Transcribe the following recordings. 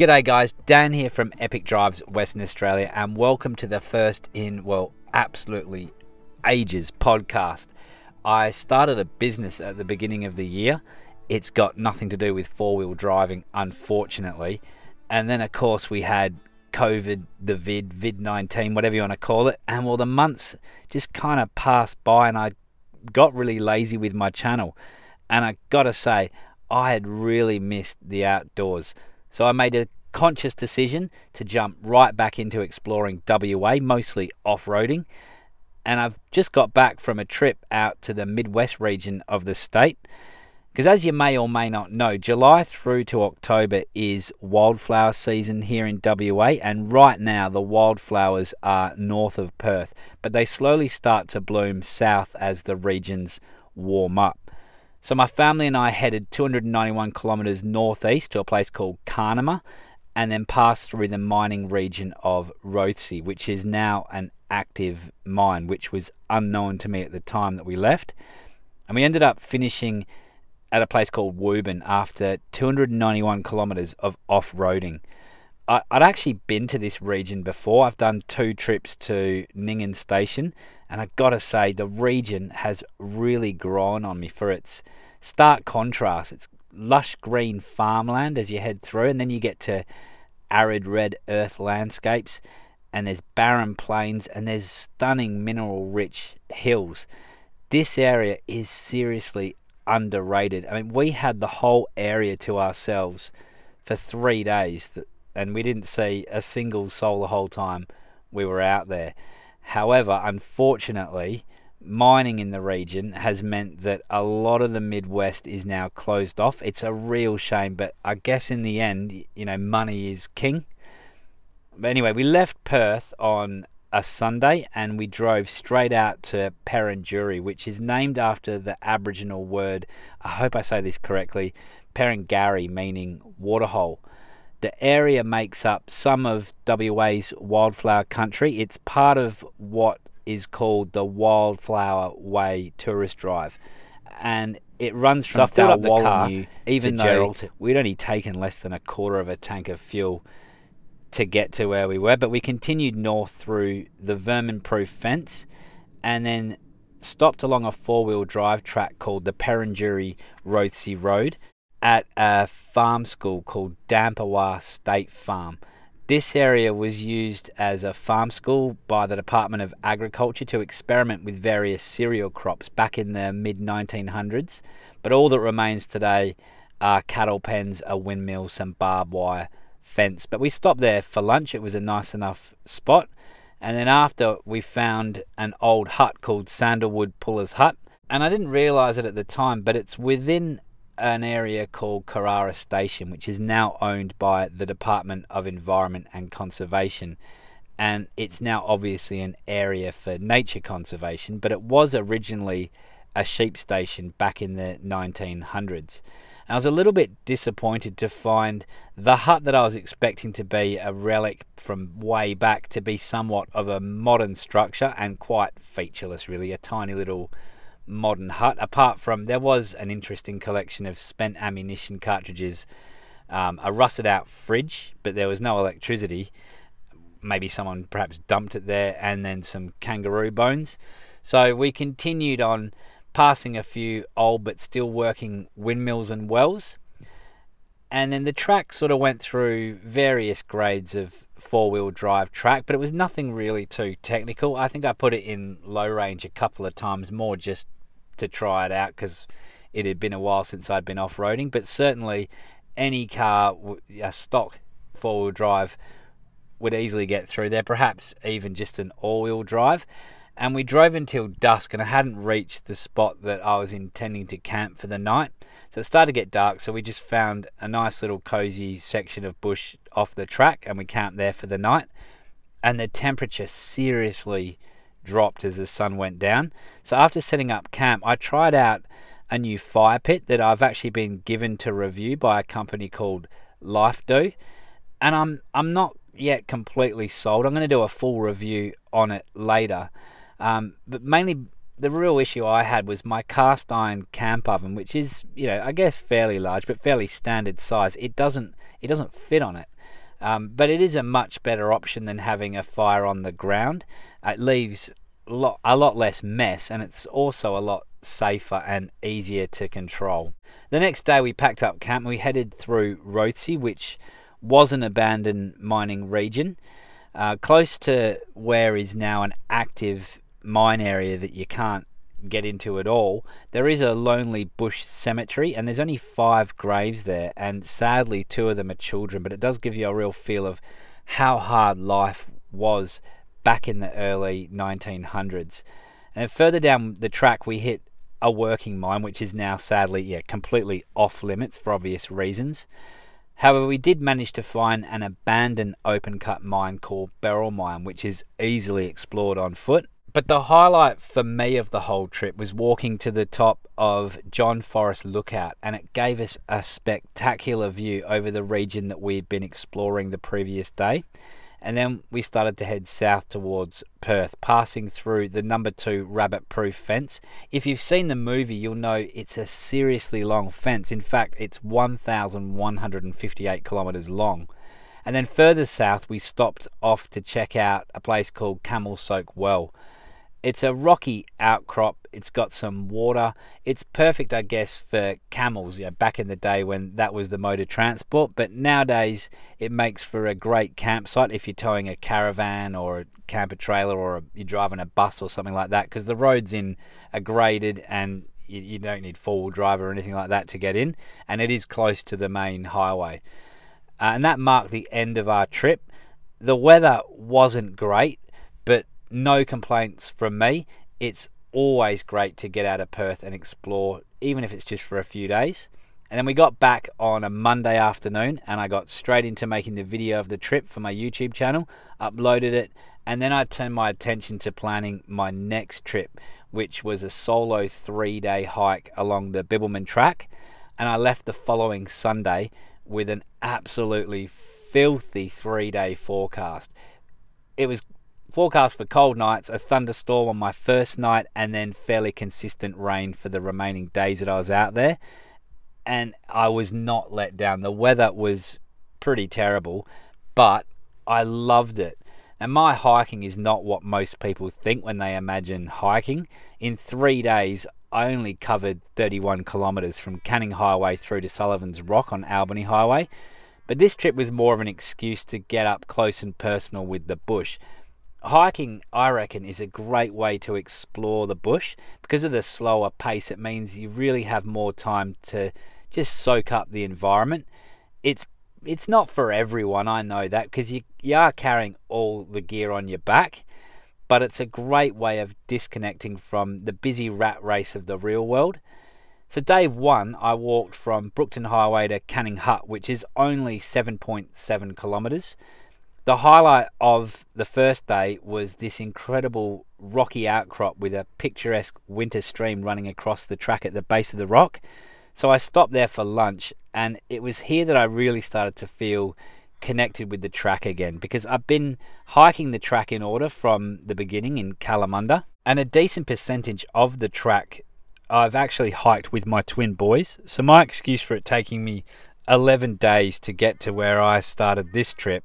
G'day, guys. Dan here from Epic Drives Western Australia, and welcome to the first in, well, absolutely ages podcast. I started a business at the beginning of the year. It's got nothing to do with four wheel driving, unfortunately. And then, of course, we had COVID, the vid, vid 19, whatever you want to call it. And well, the months just kind of passed by, and I got really lazy with my channel. And I got to say, I had really missed the outdoors. So I made a conscious decision to jump right back into exploring WA, mostly off roading. And I've just got back from a trip out to the Midwest region of the state. Because as you may or may not know, July through to October is wildflower season here in WA, and right now the wildflowers are north of Perth, but they slowly start to bloom south as the regions warm up. So my family and I headed 291 kilometres northeast to a place called Carnamah, and then passed through the mining region of Rothsay, which is now an active mine, which was unknown to me at the time that we left. And we ended up finishing at a place called Wubin after 291 kilometres of off roading. I'd actually been to this region before. I've done two trips to Ninghan Station, and I've got to say, the region has really grown on me for its stark contrast. It's lush green farmland as you head through, and then you get to arid red earth landscapes, and there's barren plains, and there's stunning mineral rich hills. This area is seriously underrated. I mean, we had the whole area to ourselves for three days, and we didn't see a single soul the whole time we were out there. However, unfortunately, mining in the region has meant that a lot of the Midwest is now closed off. It's a real shame, but I guess in the end, you know, money is king. But anyway, we left Perth on a Sunday and we drove straight out to Perenjori, which is named after the Aboriginal word, I hope I say this correctly, Perengari, meaning waterhole. The area makes up some of WA's wildflower country. It's part of what is called the Wildflower Way Tourist Drive. And it runs from so up the car, even though we'd only taken less than a quarter of a tank of fuel to get to where we were. But we continued north through the vermin proof fence and then stopped along a four wheel drive track called the Perenjori Rothsay Road at a farm school called Dampawa State Farm. This area was used as a farm school by the Department of Agriculture to experiment with various cereal crops back in the mid 1900s. But all that remains today are cattle pens, a windmill, some barbed wire, fence. But we stopped there for lunch. It was a nice enough spot. And then after, we found an old hut called Sandalwood Puller's Hut. And I didn't realize it at the time, but it's within an area called Karara Station, which is now owned by the Department of Environment and Conservation. And it's now obviously an area for nature conservation, but it was originally a sheep station back in the 1900s. I was a little bit disappointed to find the hut that I was expecting to be a relic from way back to be somewhat of a modern structure and quite featureless, really. A tiny little modern hut. Apart from, there was an interesting collection of spent ammunition cartridges, um, a rusted out fridge, but there was no electricity. Maybe someone perhaps dumped it there, and then some kangaroo bones. So we continued on passing a few old but still working windmills and wells. And then the track sort of went through various grades of four wheel drive track, but it was nothing really too technical. I think I put it in low range a couple of times more just to try it out because it had been a while since I'd been off roading. But certainly, any car, a stock four wheel drive, would easily get through there, perhaps even just an all wheel drive and we drove until dusk and I hadn't reached the spot that I was intending to camp for the night. So it started to get dark, so we just found a nice little cozy section of bush off the track and we camped there for the night. And the temperature seriously dropped as the sun went down. So after setting up camp, I tried out a new fire pit that I've actually been given to review by a company called LifeDo. And I'm I'm not yet completely sold. I'm going to do a full review on it later. Um, but mainly, the real issue I had was my cast iron camp oven, which is, you know, I guess fairly large, but fairly standard size. It doesn't, it doesn't fit on it. Um, but it is a much better option than having a fire on the ground. It leaves a lot, a lot less mess, and it's also a lot safer and easier to control. The next day, we packed up camp and we headed through Rothsay, which was an abandoned mining region, uh, close to where is now an active mine area that you can't get into at all. There is a lonely bush cemetery, and there's only five graves there, and sadly, two of them are children. But it does give you a real feel of how hard life was back in the early 1900s. And further down the track, we hit a working mine, which is now sadly, yeah, completely off limits for obvious reasons. However, we did manage to find an abandoned open cut mine called Beryl Mine, which is easily explored on foot. But the highlight for me of the whole trip was walking to the top of John Forrest Lookout, and it gave us a spectacular view over the region that we'd been exploring the previous day. And then we started to head south towards Perth, passing through the number two rabbit proof fence. If you've seen the movie, you'll know it's a seriously long fence. In fact, it's 1,158 kilometres long. And then further south, we stopped off to check out a place called Camel Soak Well it's a rocky outcrop. It's got some water. It's perfect, I guess, for camels. You know, back in the day when that was the mode of transport, but nowadays it makes for a great campsite if you're towing a caravan or a camper trailer or a, you're driving a bus or something like that, because the roads in are graded and you, you don't need four wheel drive or anything like that to get in, and it is close to the main highway. Uh, and that marked the end of our trip. The weather wasn't great, but no complaints from me. It's always great to get out of Perth and explore, even if it's just for a few days. And then we got back on a Monday afternoon, and I got straight into making the video of the trip for my YouTube channel, uploaded it, and then I turned my attention to planning my next trip, which was a solo three day hike along the Bibbulmun track. And I left the following Sunday with an absolutely filthy three day forecast. It was Forecast for cold nights, a thunderstorm on my first night, and then fairly consistent rain for the remaining days that I was out there. And I was not let down. The weather was pretty terrible, but I loved it. And my hiking is not what most people think when they imagine hiking. In three days, I only covered 31 kilometres from Canning Highway through to Sullivan's Rock on Albany Highway. But this trip was more of an excuse to get up close and personal with the bush hiking, I reckon, is a great way to explore the bush. Because of the slower pace, it means you really have more time to just soak up the environment. It's it's not for everyone, I know that, because you, you are carrying all the gear on your back, but it's a great way of disconnecting from the busy rat race of the real world. So, day one, I walked from Brookton Highway to Canning Hut, which is only 7.7 kilometres. The highlight of the first day was this incredible rocky outcrop with a picturesque winter stream running across the track at the base of the rock. So I stopped there for lunch, and it was here that I really started to feel connected with the track again because I've been hiking the track in order from the beginning in Kalamunda, and a decent percentage of the track I've actually hiked with my twin boys. So my excuse for it taking me 11 days to get to where I started this trip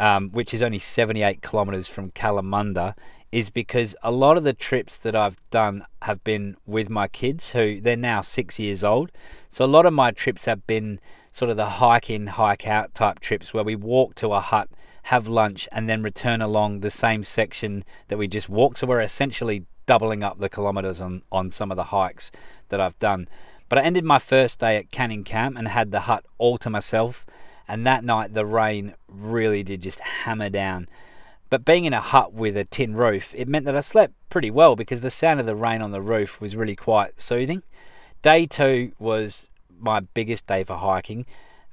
um, which is only 78 kilometers from Kalamunda, is because a lot of the trips that I've done have been with my kids who they're now six years old. So a lot of my trips have been sort of the hike in, hike out type trips where we walk to a hut, have lunch, and then return along the same section that we just walked. So we're essentially doubling up the kilometers on, on some of the hikes that I've done. But I ended my first day at Canning Camp and had the hut all to myself and that night the rain really did just hammer down. But being in a hut with a tin roof, it meant that I slept pretty well because the sound of the rain on the roof was really quite soothing. Day two was my biggest day for hiking.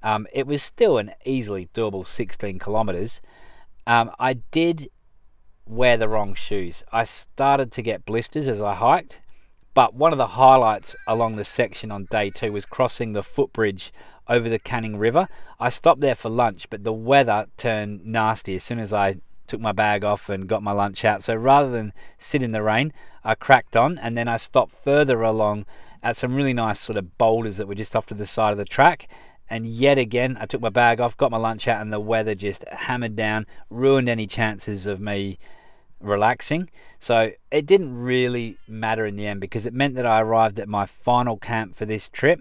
Um, it was still an easily doable 16 kilometres. Um, I did wear the wrong shoes. I started to get blisters as I hiked, but one of the highlights along the section on day two was crossing the footbridge over the Canning River. I stopped there for lunch, but the weather turned nasty as soon as I took my bag off and got my lunch out. So rather than sit in the rain, I cracked on and then I stopped further along at some really nice sort of boulders that were just off to the side of the track. And yet again, I took my bag off, got my lunch out, and the weather just hammered down, ruined any chances of me relaxing. So it didn't really matter in the end because it meant that I arrived at my final camp for this trip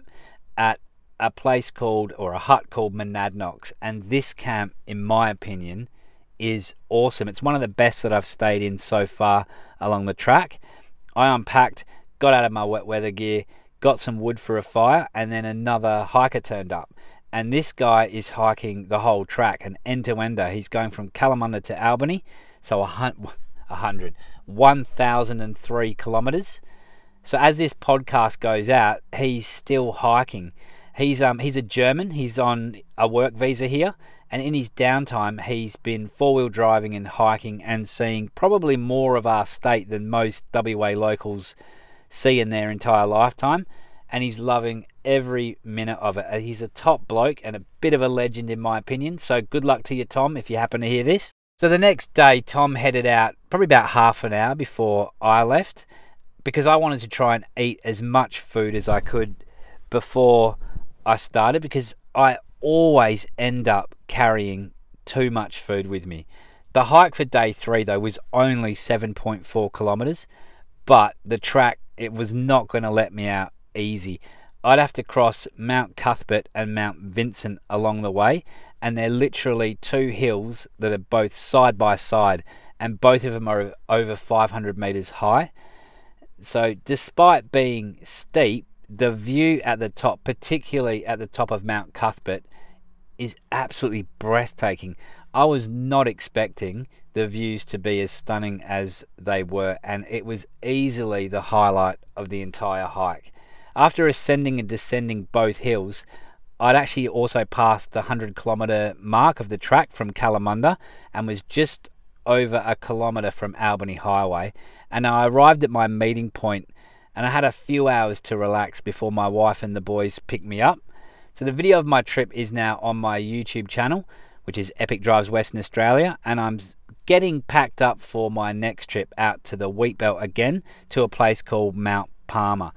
at a place called, or a hut called Monadnocks. And this camp, in my opinion, is awesome. It's one of the best that I've stayed in so far along the track. I unpacked, got out of my wet weather gear, got some wood for a fire, and then another hiker turned up. And this guy is hiking the whole track, an end to ender. He's going from Kalamunda to Albany, so a hundred, 1,003 kilometers. So as this podcast goes out, he's still hiking. He's um he's a German. He's on a work visa here, and in his downtime, he's been four wheel driving and hiking and seeing probably more of our state than most WA locals see in their entire lifetime. And he's loving every minute of it. He's a top bloke and a bit of a legend, in my opinion. So good luck to you, Tom, if you happen to hear this. So the next day, Tom headed out probably about half an hour before I left because I wanted to try and eat as much food as I could before I started because I always end up carrying too much food with me. The hike for day three, though, was only 7.4 kilometers, but the track, it was not going to let me out easy. I'd have to cross Mount Cuthbert and Mount Vincent along the way, and they're literally two hills that are both side by side, and both of them are over 500 meters high. So, despite being steep, the view at the top, particularly at the top of Mount Cuthbert, is absolutely breathtaking. I was not expecting the views to be as stunning as they were, and it was easily the highlight of the entire hike. After ascending and descending both hills, I'd actually also passed the 100 kilometre mark of the track from Kalamunda and was just over a kilometre from Albany Highway, and I arrived at my meeting point and I had a few hours to relax before my wife and the boys picked me up. So the video of my trip is now on my YouTube channel, which is Epic Drives Western Australia, and I'm getting packed up for my next trip out to the wheat belt again to a place called Mount Palmer.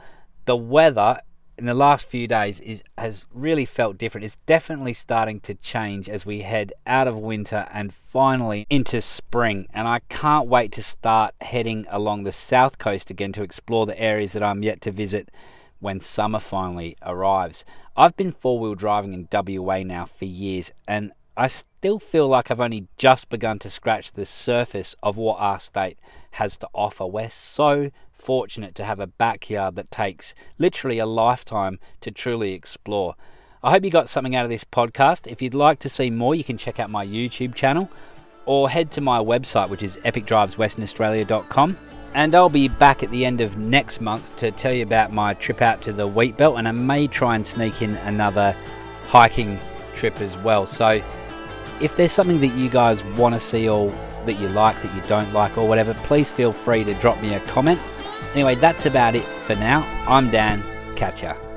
The weather in the last few days is has really felt different. It's definitely starting to change as we head out of winter and finally into spring. And I can't wait to start heading along the south coast again to explore the areas that I'm yet to visit when summer finally arrives. I've been four-wheel driving in WA now for years and I still feel like I've only just begun to scratch the surface of what our state has to offer. We're so fortunate to have a backyard that takes literally a lifetime to truly explore. I hope you got something out of this podcast. If you'd like to see more, you can check out my YouTube channel or head to my website, which is epicdriveswesternaustralia.com. And I'll be back at the end of next month to tell you about my trip out to the wheat belt, and I may try and sneak in another hiking trip as well. So, if there's something that you guys want to see or that you like, that you don't like, or whatever, please feel free to drop me a comment. Anyway, that's about it for now. I'm Dan. Catch ya.